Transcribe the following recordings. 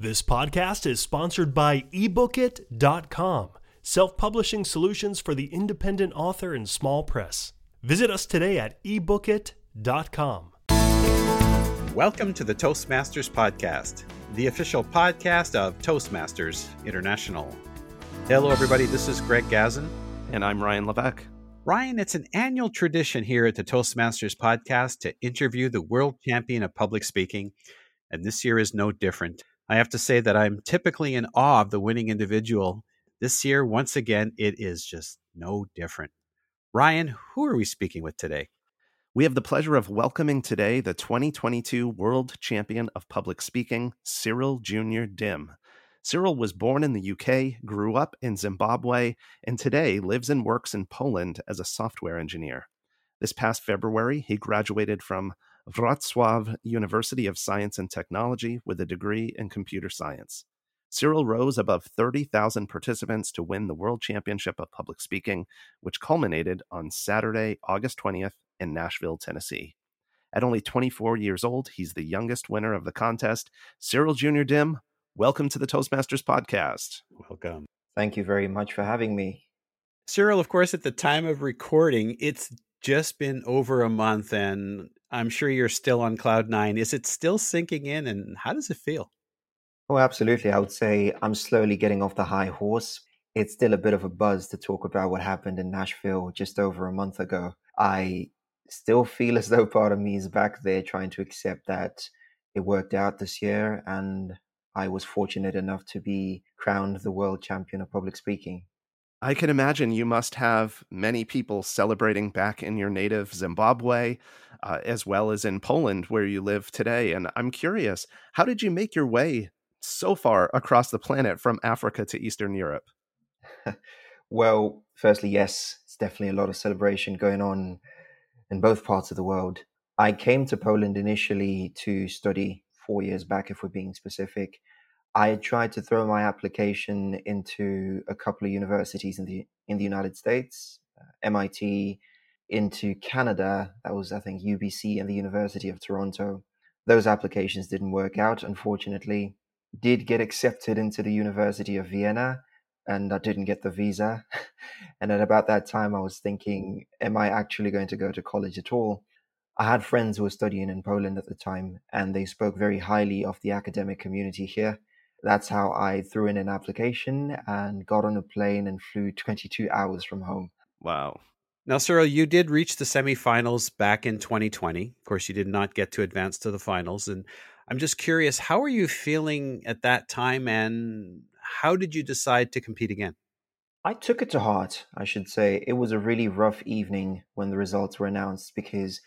This podcast is sponsored by ebookit.com, self publishing solutions for the independent author and small press. Visit us today at ebookit.com. Welcome to the Toastmasters Podcast, the official podcast of Toastmasters International. Hello, everybody. This is Greg Gazin. And I'm Ryan Levesque. Ryan, it's an annual tradition here at the Toastmasters Podcast to interview the world champion of public speaking, and this year is no different. I have to say that I'm typically in awe of the winning individual. This year, once again, it is just no different. Ryan, who are we speaking with today? We have the pleasure of welcoming today the 2022 World Champion of Public Speaking, Cyril Jr. Dim. Cyril was born in the UK, grew up in Zimbabwe, and today lives and works in Poland as a software engineer. This past February, he graduated from Wrocław University of Science and Technology with a degree in computer science. Cyril rose above 30,000 participants to win the World Championship of Public Speaking, which culminated on Saturday, August 20th in Nashville, Tennessee. At only 24 years old, he's the youngest winner of the contest. Cyril Jr. Dim, welcome to the Toastmasters podcast. Welcome. Thank you very much for having me. Cyril, of course, at the time of recording, it's just been over a month and I'm sure you're still on cloud nine. Is it still sinking in and how does it feel? Oh, absolutely. I would say I'm slowly getting off the high horse. It's still a bit of a buzz to talk about what happened in Nashville just over a month ago. I still feel as though part of me is back there trying to accept that it worked out this year and I was fortunate enough to be crowned the world champion of public speaking. I can imagine you must have many people celebrating back in your native Zimbabwe, uh, as well as in Poland, where you live today. And I'm curious, how did you make your way so far across the planet from Africa to Eastern Europe? well, firstly, yes, it's definitely a lot of celebration going on in both parts of the world. I came to Poland initially to study four years back, if we're being specific. I tried to throw my application into a couple of universities in the in the United States, uh, MIT, into Canada. That was, I think, UBC and the University of Toronto. Those applications didn't work out, unfortunately. Did get accepted into the University of Vienna, and I didn't get the visa. and at about that time, I was thinking, am I actually going to go to college at all? I had friends who were studying in Poland at the time, and they spoke very highly of the academic community here that's how I threw in an application and got on a plane and flew 22 hours from home. Wow. Now, Cyril, you did reach the semifinals back in 2020. Of course, you did not get to advance to the finals. And I'm just curious, how are you feeling at that time and how did you decide to compete again? I took it to heart, I should say. It was a really rough evening when the results were announced because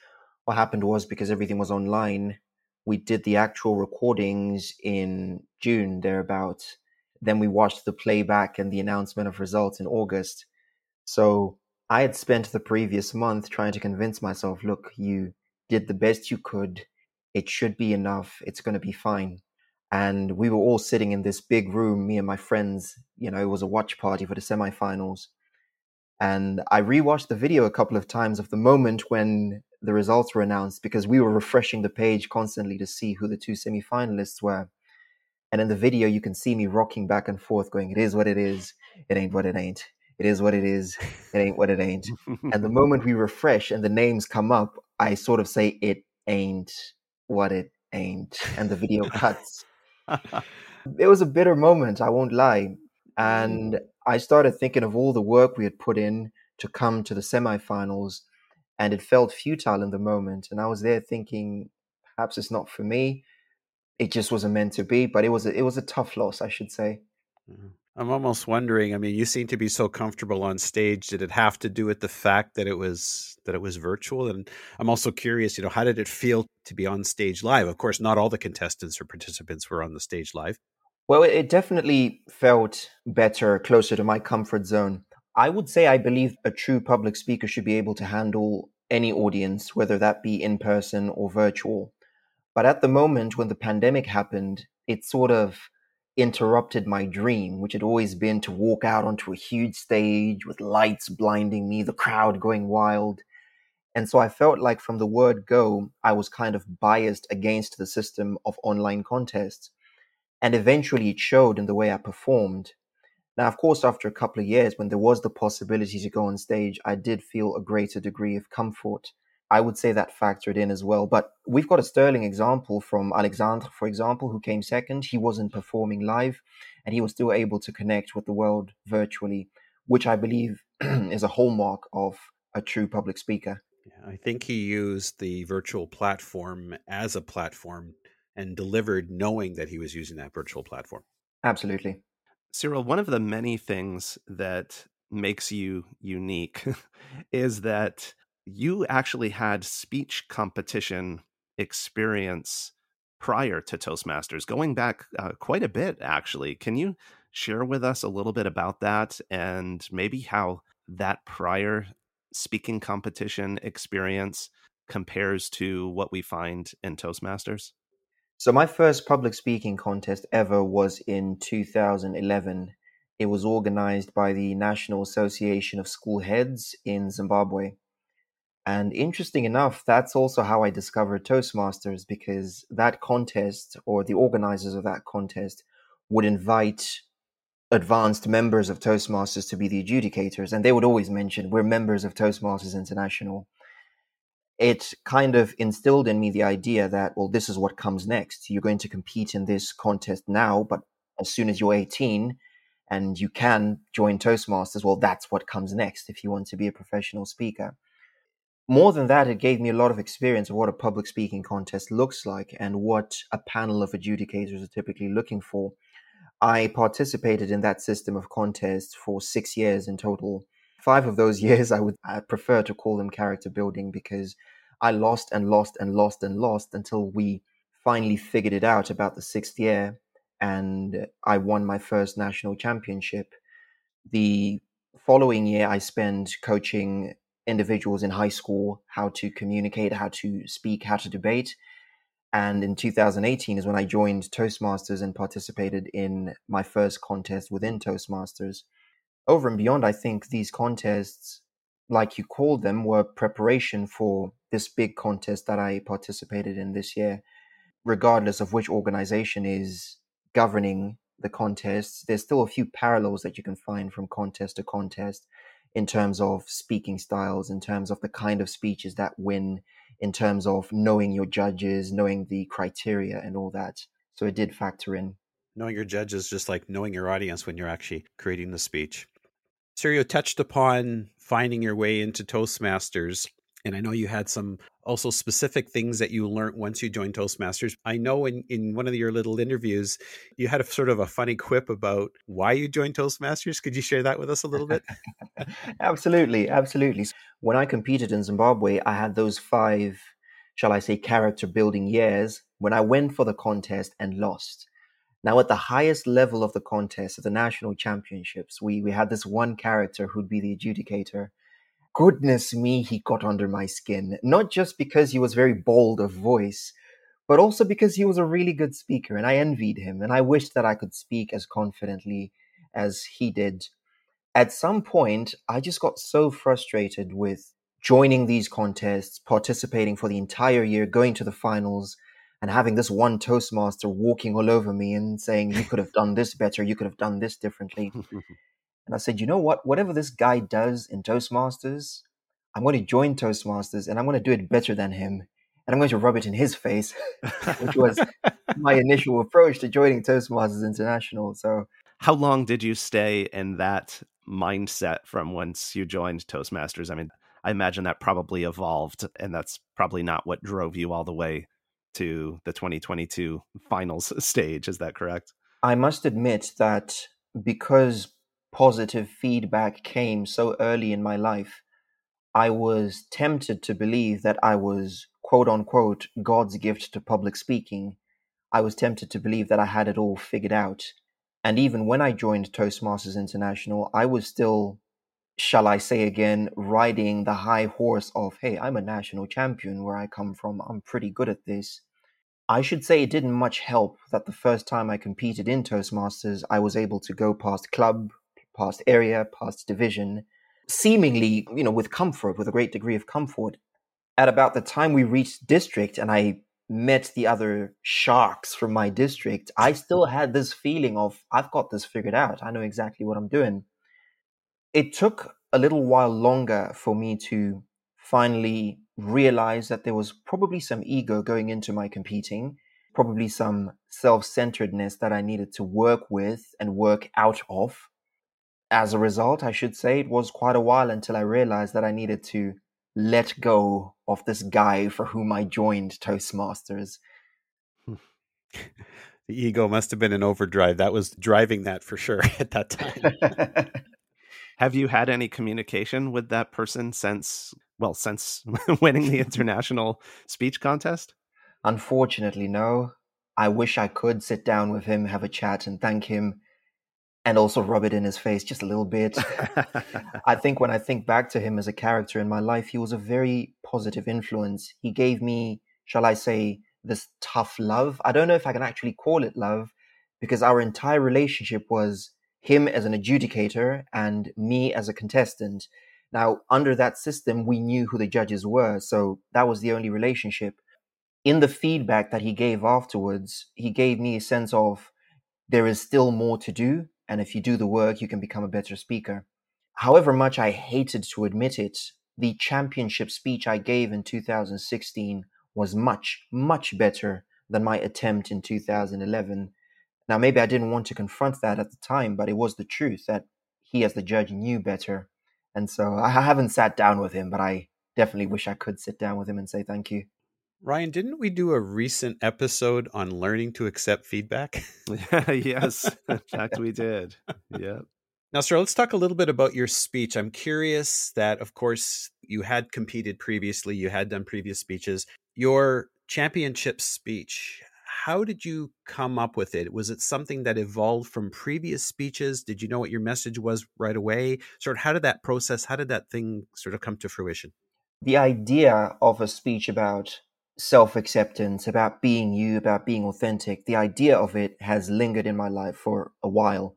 what happened was because everything was online, we did the actual recordings in June, thereabouts. Then we watched the playback and the announcement of results in August. So I had spent the previous month trying to convince myself look, you did the best you could. It should be enough. It's going to be fine. And we were all sitting in this big room, me and my friends. You know, it was a watch party for the semifinals. And I rewatched the video a couple of times of the moment when the results were announced because we were refreshing the page constantly to see who the two semifinalists were. And in the video, you can see me rocking back and forth, going, It is what it is. It ain't what it ain't. It is what it is. It ain't what it ain't. and the moment we refresh and the names come up, I sort of say, It ain't what it ain't. And the video cuts. it was a bitter moment, I won't lie. And I started thinking of all the work we had put in to come to the semifinals and it felt futile in the moment. And I was there thinking, perhaps it's not for me. It just wasn't meant to be. But it was a, it was a tough loss, I should say. Mm-hmm. I'm almost wondering. I mean, you seem to be so comfortable on stage. Did it have to do with the fact that it was that it was virtual? And I'm also curious. You know, how did it feel to be on stage live? Of course, not all the contestants or participants were on the stage live. Well, it definitely felt better, closer to my comfort zone. I would say I believe a true public speaker should be able to handle any audience, whether that be in person or virtual. But at the moment when the pandemic happened, it sort of interrupted my dream, which had always been to walk out onto a huge stage with lights blinding me, the crowd going wild. And so I felt like from the word go, I was kind of biased against the system of online contests. And eventually it showed in the way I performed. Now, of course, after a couple of years, when there was the possibility to go on stage, I did feel a greater degree of comfort. I would say that factored in as well. But we've got a sterling example from Alexandre, for example, who came second. He wasn't performing live and he was still able to connect with the world virtually, which I believe is a hallmark of a true public speaker. I think he used the virtual platform as a platform and delivered knowing that he was using that virtual platform. Absolutely. Cyril, one of the many things that makes you unique is that you actually had speech competition experience prior to Toastmasters, going back uh, quite a bit, actually. Can you share with us a little bit about that and maybe how that prior speaking competition experience compares to what we find in Toastmasters? So, my first public speaking contest ever was in 2011. It was organized by the National Association of School Heads in Zimbabwe. And interesting enough, that's also how I discovered Toastmasters because that contest or the organizers of that contest would invite advanced members of Toastmasters to be the adjudicators. And they would always mention, we're members of Toastmasters International. It kind of instilled in me the idea that, well, this is what comes next. You're going to compete in this contest now, but as soon as you're 18 and you can join Toastmasters, well, that's what comes next if you want to be a professional speaker more than that, it gave me a lot of experience of what a public speaking contest looks like and what a panel of adjudicators are typically looking for. I participated in that system of contests for six years in total. Five of those years, I would I prefer to call them character building because I lost and lost and lost and lost until we finally figured it out about the sixth year and I won my first national championship. The following year, I spent coaching individuals in high school how to communicate, how to speak, how to debate. And in 2018 is when I joined Toastmasters and participated in my first contest within Toastmasters. Over and beyond, I think these contests, like you called them, were preparation for this big contest that I participated in this year. Regardless of which organization is governing the contests, there's still a few parallels that you can find from contest to contest in terms of speaking styles, in terms of the kind of speeches that win, in terms of knowing your judges, knowing the criteria and all that. So it did factor in. Knowing your judges, just like knowing your audience when you're actually creating the speech. Sirio touched upon finding your way into Toastmasters and I know you had some also specific things that you learned once you joined Toastmasters. I know in, in one of your little interviews, you had a sort of a funny quip about why you joined Toastmasters. Could you share that with us a little bit? absolutely, absolutely. When I competed in Zimbabwe, I had those five, shall I say, character building years when I went for the contest and lost. Now, at the highest level of the contest, at the national championships, we, we had this one character who'd be the adjudicator goodness me, he got under my skin. Not just because he was very bold of voice, but also because he was a really good speaker and I envied him and I wished that I could speak as confidently as he did. At some point, I just got so frustrated with joining these contests, participating for the entire year, going to the finals, and having this one Toastmaster walking all over me and saying, You could have done this better, you could have done this differently. And I said, you know what? Whatever this guy does in Toastmasters, I'm going to join Toastmasters and I'm going to do it better than him. And I'm going to rub it in his face, which was my initial approach to joining Toastmasters International. So, how long did you stay in that mindset from once you joined Toastmasters? I mean, I imagine that probably evolved, and that's probably not what drove you all the way to the 2022 finals stage. Is that correct? I must admit that because positive feedback came so early in my life, I was tempted to believe that I was, quote unquote, God's gift to public speaking. I was tempted to believe that I had it all figured out. And even when I joined Toastmasters International, I was still, shall I say again, riding the high horse of, hey, I'm a national champion where I come from. I'm pretty good at this. I should say it didn't much help that the first time I competed in Toastmasters, I was able to go past club, past area, past division, seemingly, you know, with comfort, with a great degree of comfort. At about the time we reached district and I met the other sharks from my district, I still had this feeling of, I've got this figured out. I know exactly what I'm doing. It took a little while longer for me to finally realize that there was probably some ego going into my competing, probably some self centeredness that I needed to work with and work out of. As a result, I should say, it was quite a while until I realized that I needed to let go of this guy for whom I joined Toastmasters. the ego must have been an overdrive. That was driving that for sure at that time. have you had any communication with that person since, well, since winning the international speech contest? Unfortunately, no. I wish I could sit down with him, have a chat, and thank him and also rub it in his face just a little bit. I think when I think back to him as a character in my life, he was a very positive influence. He gave me, shall I say, this tough love. I don't know if I can actually call it love because our entire relationship was him as an adjudicator and me as a contestant. Now, under that system, we knew who the judges were, so that was the only relationship. In the feedback that he gave afterwards, he gave me a sense of there is still more to do and if you do the work, you can become a better speaker. However much I hated to admit it, the championship speech I gave in 2016 was much, much better than my attempt in 2011. Now, maybe I didn't want to confront that at the time, but it was the truth that he, as the judge, knew better. And so I haven't sat down with him, but I definitely wish I could sit down with him and say thank you. Ryan, didn't we do a recent episode on learning to accept feedback? yes, in fact, we did. Yep. Now, sir, let's talk a little bit about your speech. I'm curious that, of course, you had competed previously, you had done previous speeches. Your championship speech, how did you come up with it? Was it something that evolved from previous speeches? Did you know what your message was right away? Sort of how did that process, how did that thing sort of come to fruition? The idea of a speech about self acceptance, about being you, about being authentic, the idea of it has lingered in my life for a while.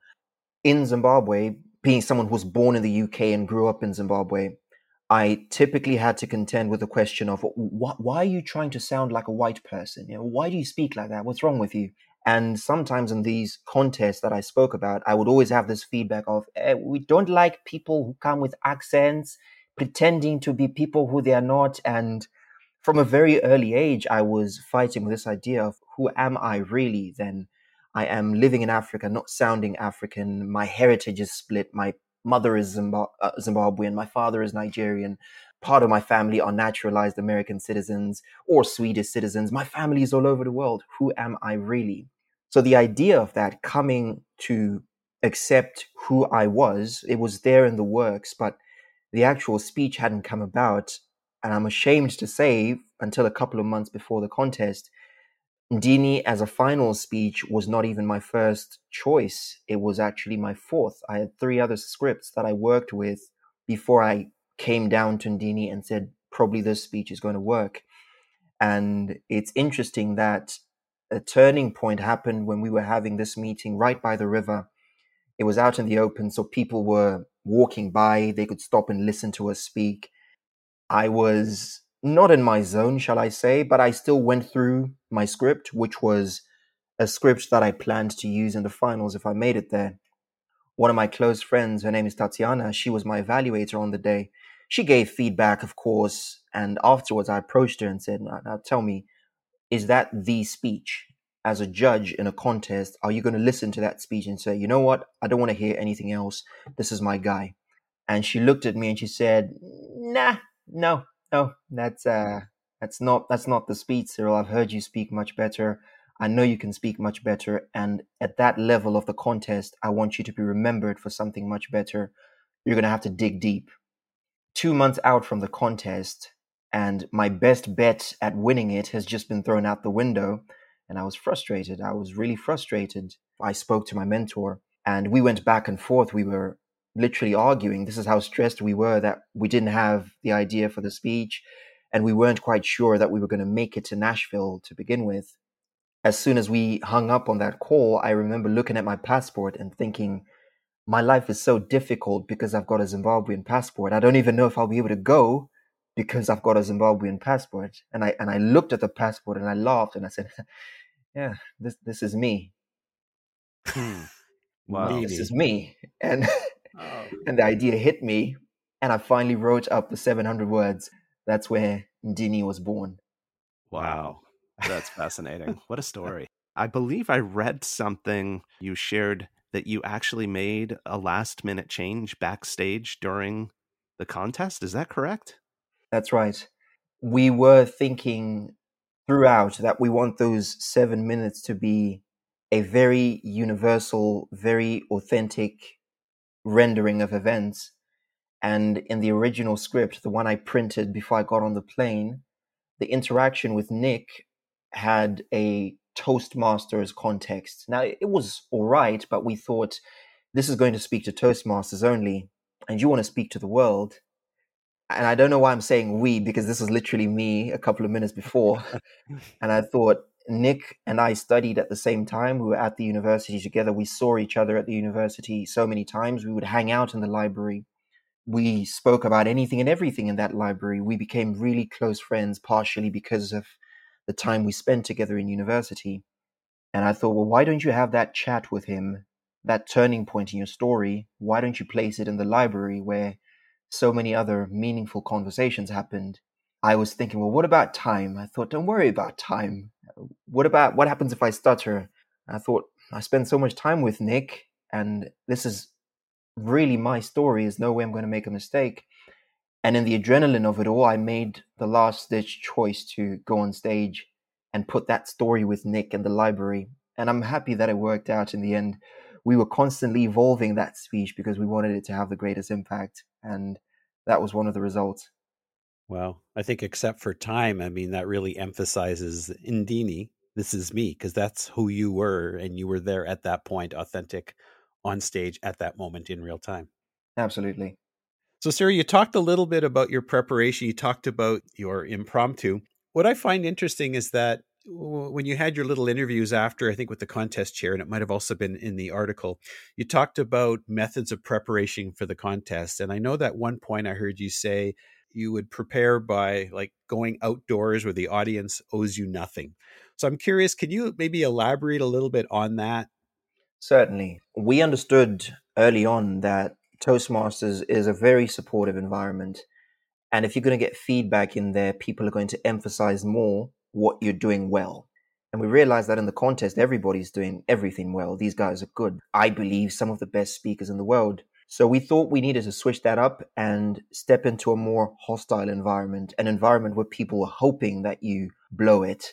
In Zimbabwe, being someone who was born in the UK and grew up in Zimbabwe, I typically had to contend with the question of why are you trying to sound like a white person? You know, why do you speak like that? What's wrong with you? And sometimes in these contests that I spoke about, I would always have this feedback of eh, we don't like people who come with accents, pretending to be people who they are not, and from a very early age, I was fighting with this idea of who am I really? Then I am living in Africa, not sounding African. My heritage is split. My mother is uh, Zimbabwean. My father is Nigerian. Part of my family are naturalized American citizens or Swedish citizens. My family is all over the world. Who am I really? So the idea of that coming to accept who I was, it was there in the works, but the actual speech hadn't come about and I'm ashamed to say, until a couple of months before the contest, Ndini as a final speech was not even my first choice. It was actually my fourth. I had three other scripts that I worked with before I came down to Ndini and said, probably this speech is going to work. And it's interesting that a turning point happened when we were having this meeting right by the river. It was out in the open, so people were walking by, they could stop and listen to us speak. I was not in my zone, shall I say, but I still went through my script, which was a script that I planned to use in the finals if I made it there. One of my close friends, her name is Tatiana, she was my evaluator on the day. She gave feedback, of course, and afterwards I approached her and said, Now, now tell me, is that the speech? As a judge in a contest, are you going to listen to that speech and say, you know what, I don't want to hear anything else. This is my guy. And she looked at me and she said, nah, no, no, that's uh, that's not that's not the speed, Cyril. I've heard you speak much better. I know you can speak much better, and at that level of the contest, I want you to be remembered for something much better. You're gonna have to dig deep. Two months out from the contest, and my best bet at winning it has just been thrown out the window, and I was frustrated. I was really frustrated. I spoke to my mentor, and we went back and forth. We were literally arguing. This is how stressed we were that we didn't have the idea for the speech and we weren't quite sure that we were going to make it to Nashville to begin with. As soon as we hung up on that call, I remember looking at my passport and thinking, my life is so difficult because I've got a Zimbabwean passport. I don't even know if I'll be able to go because I've got a Zimbabwean passport. And I and I looked at the passport and I laughed and I said, Yeah, this this is me. Hmm. Wow. This is me. And oh. and the idea hit me and I finally wrote up the 700 words. That's where Ndini was born. Wow. That's fascinating. what a story. I believe I read something you shared that you actually made a last minute change backstage during the contest. Is that correct? That's right. We were thinking throughout that we want those seven minutes to be a very universal, very authentic rendering of events. And in the original script, the one I printed before I got on the plane, the interaction with Nick had a Toastmasters context. Now, it was all right, but we thought this is going to speak to Toastmasters only, and you want to speak to the world. And I don't know why I'm saying we, because this was literally me a couple of minutes before. and I thought, Nick and I studied at the same time. We were at the university together. We saw each other at the university so many times. We would hang out in the library. We spoke about anything and everything in that library. We became really close friends, partially because of the time we spent together in university. And I thought, well, why don't you have that chat with him, that turning point in your story? Why don't you place it in the library where so many other meaningful conversations happened? I was thinking, well, what about time? I thought, don't worry about time. What about what happens if I stutter? I thought, I spend so much time with Nick, and this is really my story. There's no way I'm going to make a mistake. And in the adrenaline of it all, I made the last ditch choice to go on stage and put that story with Nick in the library. And I'm happy that it worked out in the end. We were constantly evolving that speech because we wanted it to have the greatest impact. And that was one of the results. Well, I think except for time, I mean, that really emphasizes Ndini, this is me, because that's who you were. And you were there at that point, authentic on stage at that moment in real time. Absolutely. So, Sarah, you talked a little bit about your preparation. You talked about your impromptu. What I find interesting is that when you had your little interviews after, I think with the contest chair, and it might have also been in the article, you talked about methods of preparation for the contest. And I know that one point I heard you say you would prepare by like going outdoors where the audience owes you nothing. So I'm curious, can you maybe elaborate a little bit on that? Certainly. We understood early on that Toastmasters is a very supportive environment. And if you're going to get feedback in there, people are going to emphasize more what you're doing well. And we realized that in the contest, everybody's doing everything well. These guys are good. I believe some of the best speakers in the world. So we thought we needed to switch that up and step into a more hostile environment, an environment where people were hoping that you blow it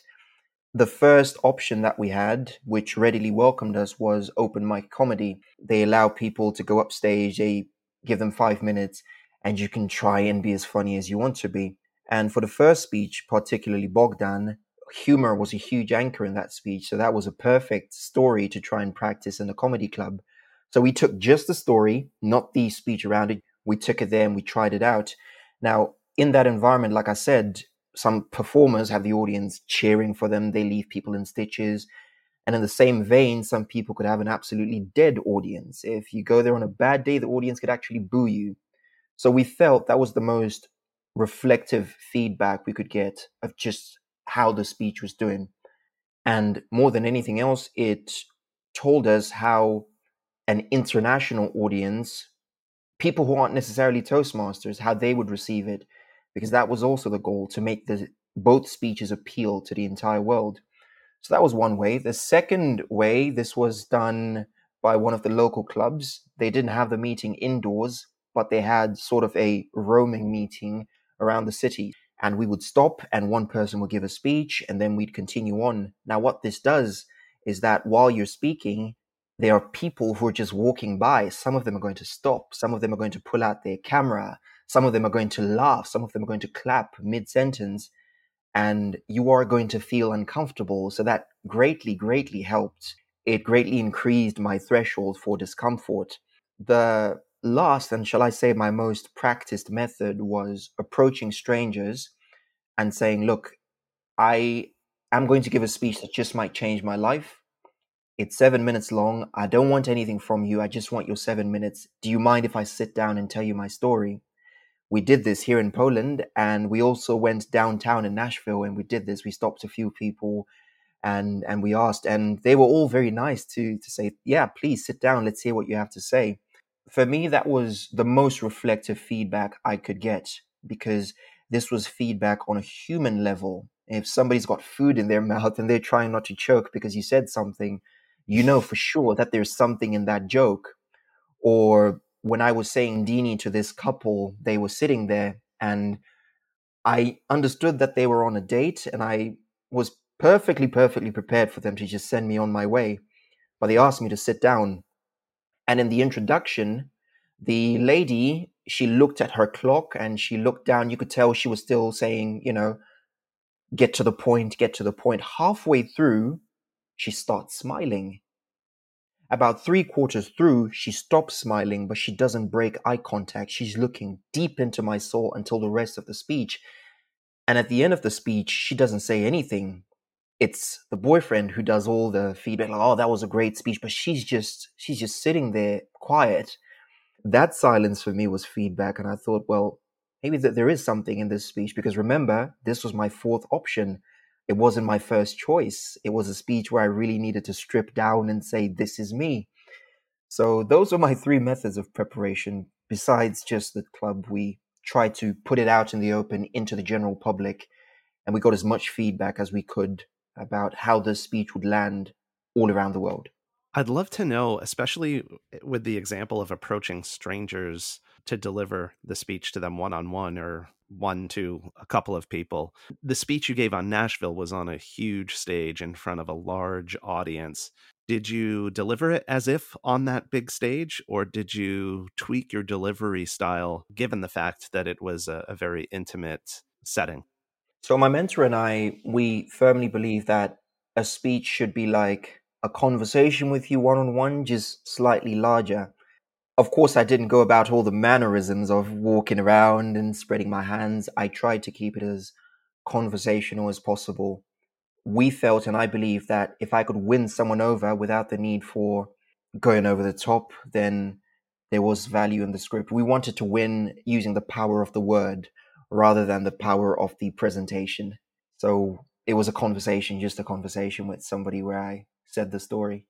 the first option that we had, which readily welcomed us, was open mic comedy. They allow people to go upstage, they give them five minutes, and you can try and be as funny as you want to be. And for the first speech, particularly Bogdan, humor was a huge anchor in that speech. So that was a perfect story to try and practice in a comedy club. So we took just the story, not the speech around it. We took it there and we tried it out. Now, in that environment, like I said, some performers have the audience cheering for them. They leave people in stitches. And in the same vein, some people could have an absolutely dead audience. If you go there on a bad day, the audience could actually boo you. So we felt that was the most reflective feedback we could get of just how the speech was doing. And more than anything else, it told us how an international audience, people who aren't necessarily Toastmasters, how they would receive it because that was also the goal to make the both speeches appeal to the entire world. So that was one way. The second way, this was done by one of the local clubs. They didn't have the meeting indoors, but they had sort of a roaming meeting around the city. And we would stop, and one person would give a speech, and then we'd continue on. Now, what this does is that while you're speaking, there are people who are just walking by. Some of them are going to stop. Some of them are going to pull out their camera. Some of them are going to laugh. Some of them are going to clap mid sentence. And you are going to feel uncomfortable. So that greatly, greatly helped. It greatly increased my threshold for discomfort. The last, and shall I say, my most practiced method was approaching strangers and saying, Look, I am going to give a speech that just might change my life. It's seven minutes long. I don't want anything from you. I just want your seven minutes. Do you mind if I sit down and tell you my story? we did this here in Poland, and we also went downtown in Nashville, and we did this. We stopped a few people, and and we asked, and they were all very nice to to say, yeah, please sit down, let's hear what you have to say. For me, that was the most reflective feedback I could get because this was feedback on a human level. If somebody's got food in their mouth and they're trying not to choke because you said something, you know for sure that there's something in that joke. Or when I was saying Ndini to this couple, they were sitting there and I understood that they were on a date and I was perfectly, perfectly prepared for them to just send me on my way. But they asked me to sit down. And in the introduction, the lady, she looked at her clock and she looked down. You could tell she was still saying, you know, get to the point, get to the point. Halfway through, she starts smiling. About three quarters through, she stops smiling, but she doesn't break eye contact. She's looking deep into my soul until the rest of the speech. And at the end of the speech, she doesn't say anything. It's the boyfriend who does all the feedback, like, oh, that was a great speech, but she's just she's just sitting there quiet. That silence for me was feedback, and I thought, well, maybe that there is something in this speech because remember, this was my fourth option it wasn't my first choice. It was a speech where I really needed to strip down and say, This is me. So those are my three methods of preparation. Besides just the club, we tried to put it out in the open into the general public, and we got as much feedback as we could about how the speech would land all around the world. I'd love to know, especially with the example of approaching strangers to deliver the speech to them one on one or one to a couple of people. The speech you gave on Nashville was on a huge stage in front of a large audience. Did you deliver it as if on that big stage, or did you tweak your delivery style given the fact that it was a, a very intimate setting? So, my mentor and I, we firmly believe that a speech should be like a conversation with you one on one, just slightly larger of course, I didn't go about all the mannerisms of walking around and spreading my hands. I tried to keep it as conversational as possible. We felt, and I believe, that if I could win someone over without the need for going over the top, then there was value in the script. We wanted to win using the power of the word rather than the power of the presentation. So it was a conversation, just a conversation with somebody where I said the story.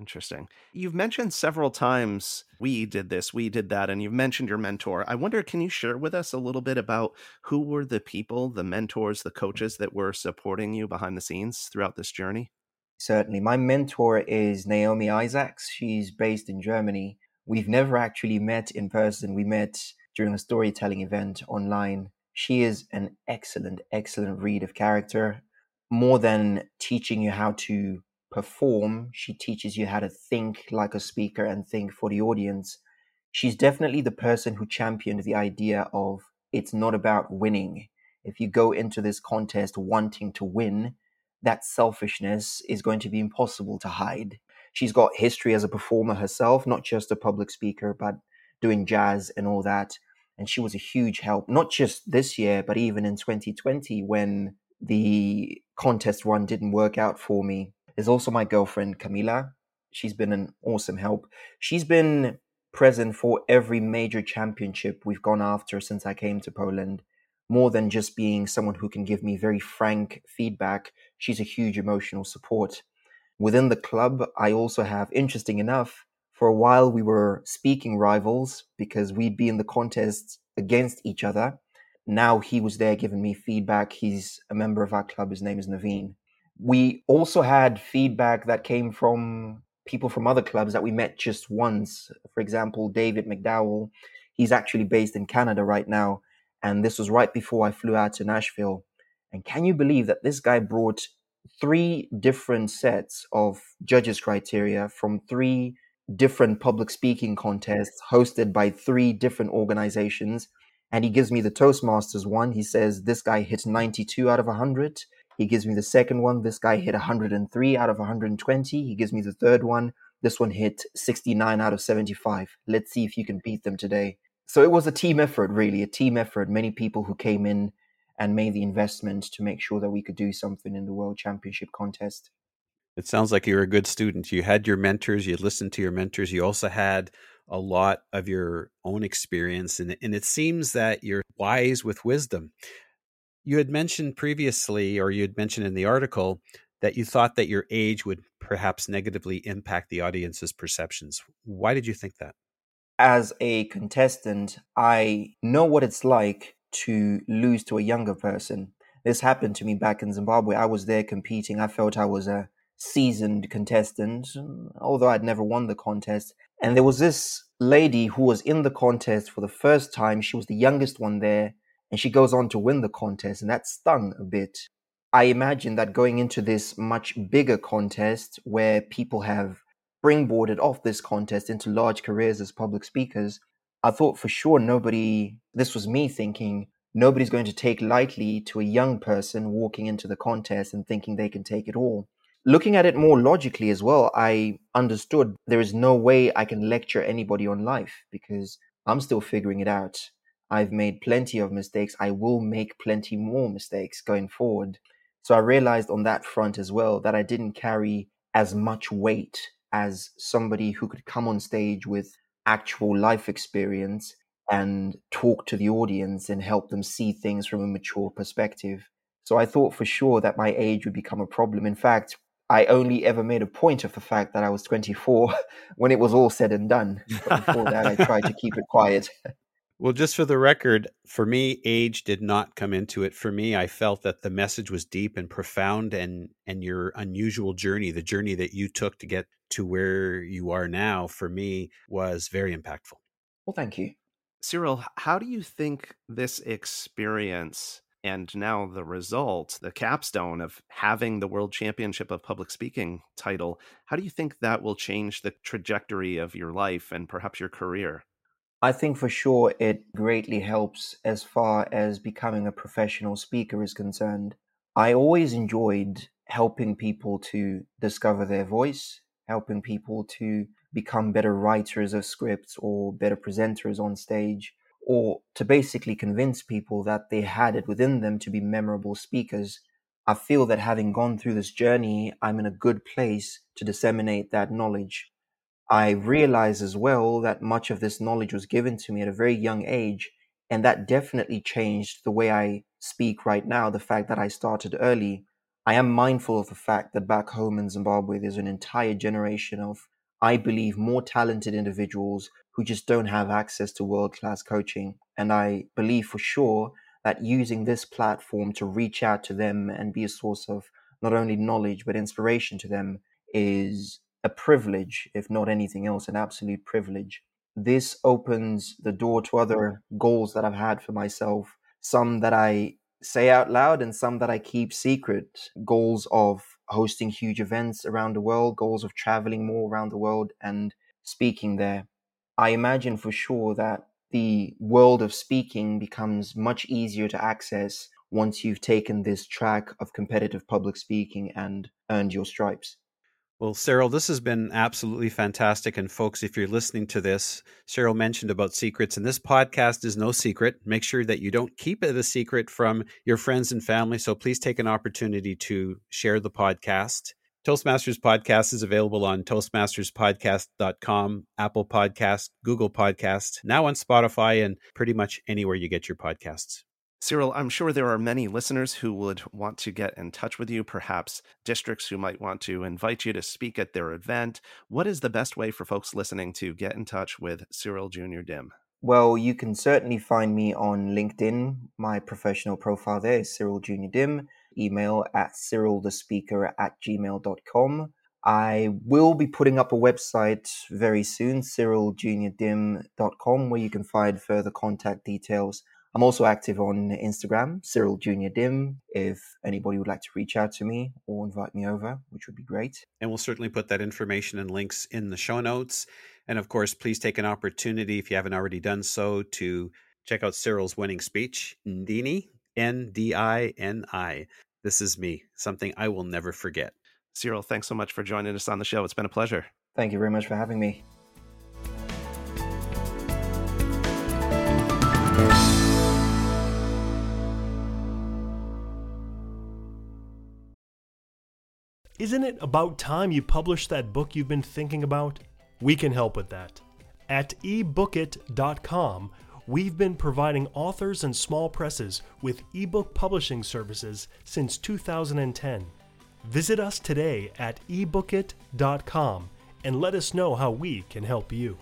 Interesting. You've mentioned several times we did this, we did that, and you've mentioned your mentor. I wonder, can you share with us a little bit about who were the people, the mentors, the coaches that were supporting you behind the scenes throughout this journey? Certainly. My mentor is Naomi Isaacs. She's based in Germany. We've never actually met in person. We met during a storytelling event online. She is an excellent, excellent read of character. More than teaching you how to perform, she teaches you how to think like a speaker and think for the audience. She's definitely the person who championed the idea of it's not about winning. If you go into this contest wanting to win, that selfishness is going to be impossible to hide. She's got history as a performer herself, not just a public speaker, but doing jazz and all that. And she was a huge help, not just this year, but even in 2020 when the contest run didn't work out for me. There's also my girlfriend, Camila. She's been an awesome help. She's been present for every major championship we've gone after since I came to Poland. More than just being someone who can give me very frank feedback, she's a huge emotional support. Within the club, I also have, interesting enough, for a while we were speaking rivals because we'd be in the contests against each other. Now he was there giving me feedback. He's a member of our club. His name is Naveen we also had feedback that came from people from other clubs that we met just once. For example, David McDowell, he's actually based in Canada right now. And this was right before I flew out to Nashville. And can you believe that this guy brought three different sets of judges' criteria from three different public speaking contests hosted by three different organizations? And he gives me the Toastmasters one. He says this guy hit 92 out of 100. He gives me the second one. This guy hit 103 out of 120. He gives me the third one. This one hit 69 out of 75. Let's see if you can beat them today. So it was a team effort, really, a team effort. Many people who came in and made the investment to make sure that we could do something in the World Championship contest. It sounds like you're a good student. You had your mentors, you listened to your mentors, you also had a lot of your own experience, and, and it seems that you're wise with wisdom. You had mentioned previously, or you had mentioned in the article, that you thought that your age would perhaps negatively impact the audience's perceptions. Why did you think that? As a contestant, I know what it's like to lose to a younger person. This happened to me back in Zimbabwe. I was there competing. I felt I was a seasoned contestant, mm, although I'd never won the contest. And there was this lady who was in the contest for the first time. She was the youngest one there, and she goes on to win the contest, and that stung a bit. I imagine that going into this much bigger contest where people have springboarded off this contest into large careers as public speakers, I thought for sure nobody, this was me thinking, nobody's going to take lightly to a young person walking into the contest and thinking they can take it all. Looking at it more logically as well, I understood there is no way I can lecture anybody on life because I'm still figuring it out. I've made plenty of mistakes. I will make plenty more mistakes going forward. So I realized on that front as well that I didn't carry as much weight as somebody who could come on stage with actual life experience and talk to the audience and help them see things from a mature perspective. So I thought for sure that my age would become a problem. In fact, I only ever made a point of the fact that I was 24 when it was all said and done. But before that, I tried to keep it quiet. Well, just for the record, for me, age did not come into it. For me, I felt that the message was deep and profound, and and your unusual journey, the journey that you took to get to where you are now, for me, was very impactful. Well, thank you. Cyril, how do you think this experience and now the result, the capstone of having the World Championship of Public Speaking title, how do you think that will change the trajectory of your life and perhaps your career? I think for sure it greatly helps as far as becoming a professional speaker is concerned. I always enjoyed helping people to discover their voice, helping people to become better writers of scripts or better presenters on stage, or to basically convince people that they had it within them to be memorable speakers. I feel that having gone through this journey, I'm in a good place to disseminate that knowledge. I realize as well that much of this knowledge was given to me at a very young age, and that definitely changed the way I speak right now. The fact that I started early, I am mindful of the fact that back home in Zimbabwe, there's an entire generation of I believe, more talented individuals who just don't have access to world class coaching. And I believe for sure that using this platform to reach out to them and be a source of not only knowledge but inspiration to them is a privilege, if not anything else, an absolute privilege. This opens the door to other goals that I've had for myself, some that I say out loud and some that I keep secret. Goals of hosting huge events around the world, goals of traveling more around the world and speaking there. I imagine for sure that the world of speaking becomes much easier to access once you've taken this track of competitive public speaking and earned your stripes. Well, Cyril, this has been absolutely fantastic. And folks, if you're listening to this, Cyril mentioned about secrets, and this podcast is no secret. Make sure that you don't keep it a secret from your friends and family. So please take an opportunity to share the podcast. Toastmasters podcast is available on toastmasterspodcast.com, Apple Podcast, Google Podcast, now on Spotify, and pretty much anywhere you get your podcasts. Cyril, I'm sure there are many listeners who would want to get in touch with you, perhaps districts who might want to invite you to speak at their event. What is the best way for folks listening to get in touch with Cyril Jr. Dim? Well, you can certainly find me on LinkedIn. My professional profile there is Cyril Jr. Dim. Email at cyrilthespeaker at gmail.com. I will be putting up a website very soon, cyriljrdim.com, where you can find further contact details I'm also active on Instagram, Cyril Junior Dim. If anybody would like to reach out to me or invite me over, which would be great. And we'll certainly put that information and links in the show notes. And of course, please take an opportunity, if you haven't already done so, to check out Cyril's winning speech, Ndini, N D I N I. This is me, something I will never forget. Cyril, thanks so much for joining us on the show. It's been a pleasure. Thank you very much for having me. Isn't it about time you published that book you've been thinking about? We can help with that. At ebookit.com, we've been providing authors and small presses with ebook publishing services since 2010. Visit us today at ebookit.com and let us know how we can help you.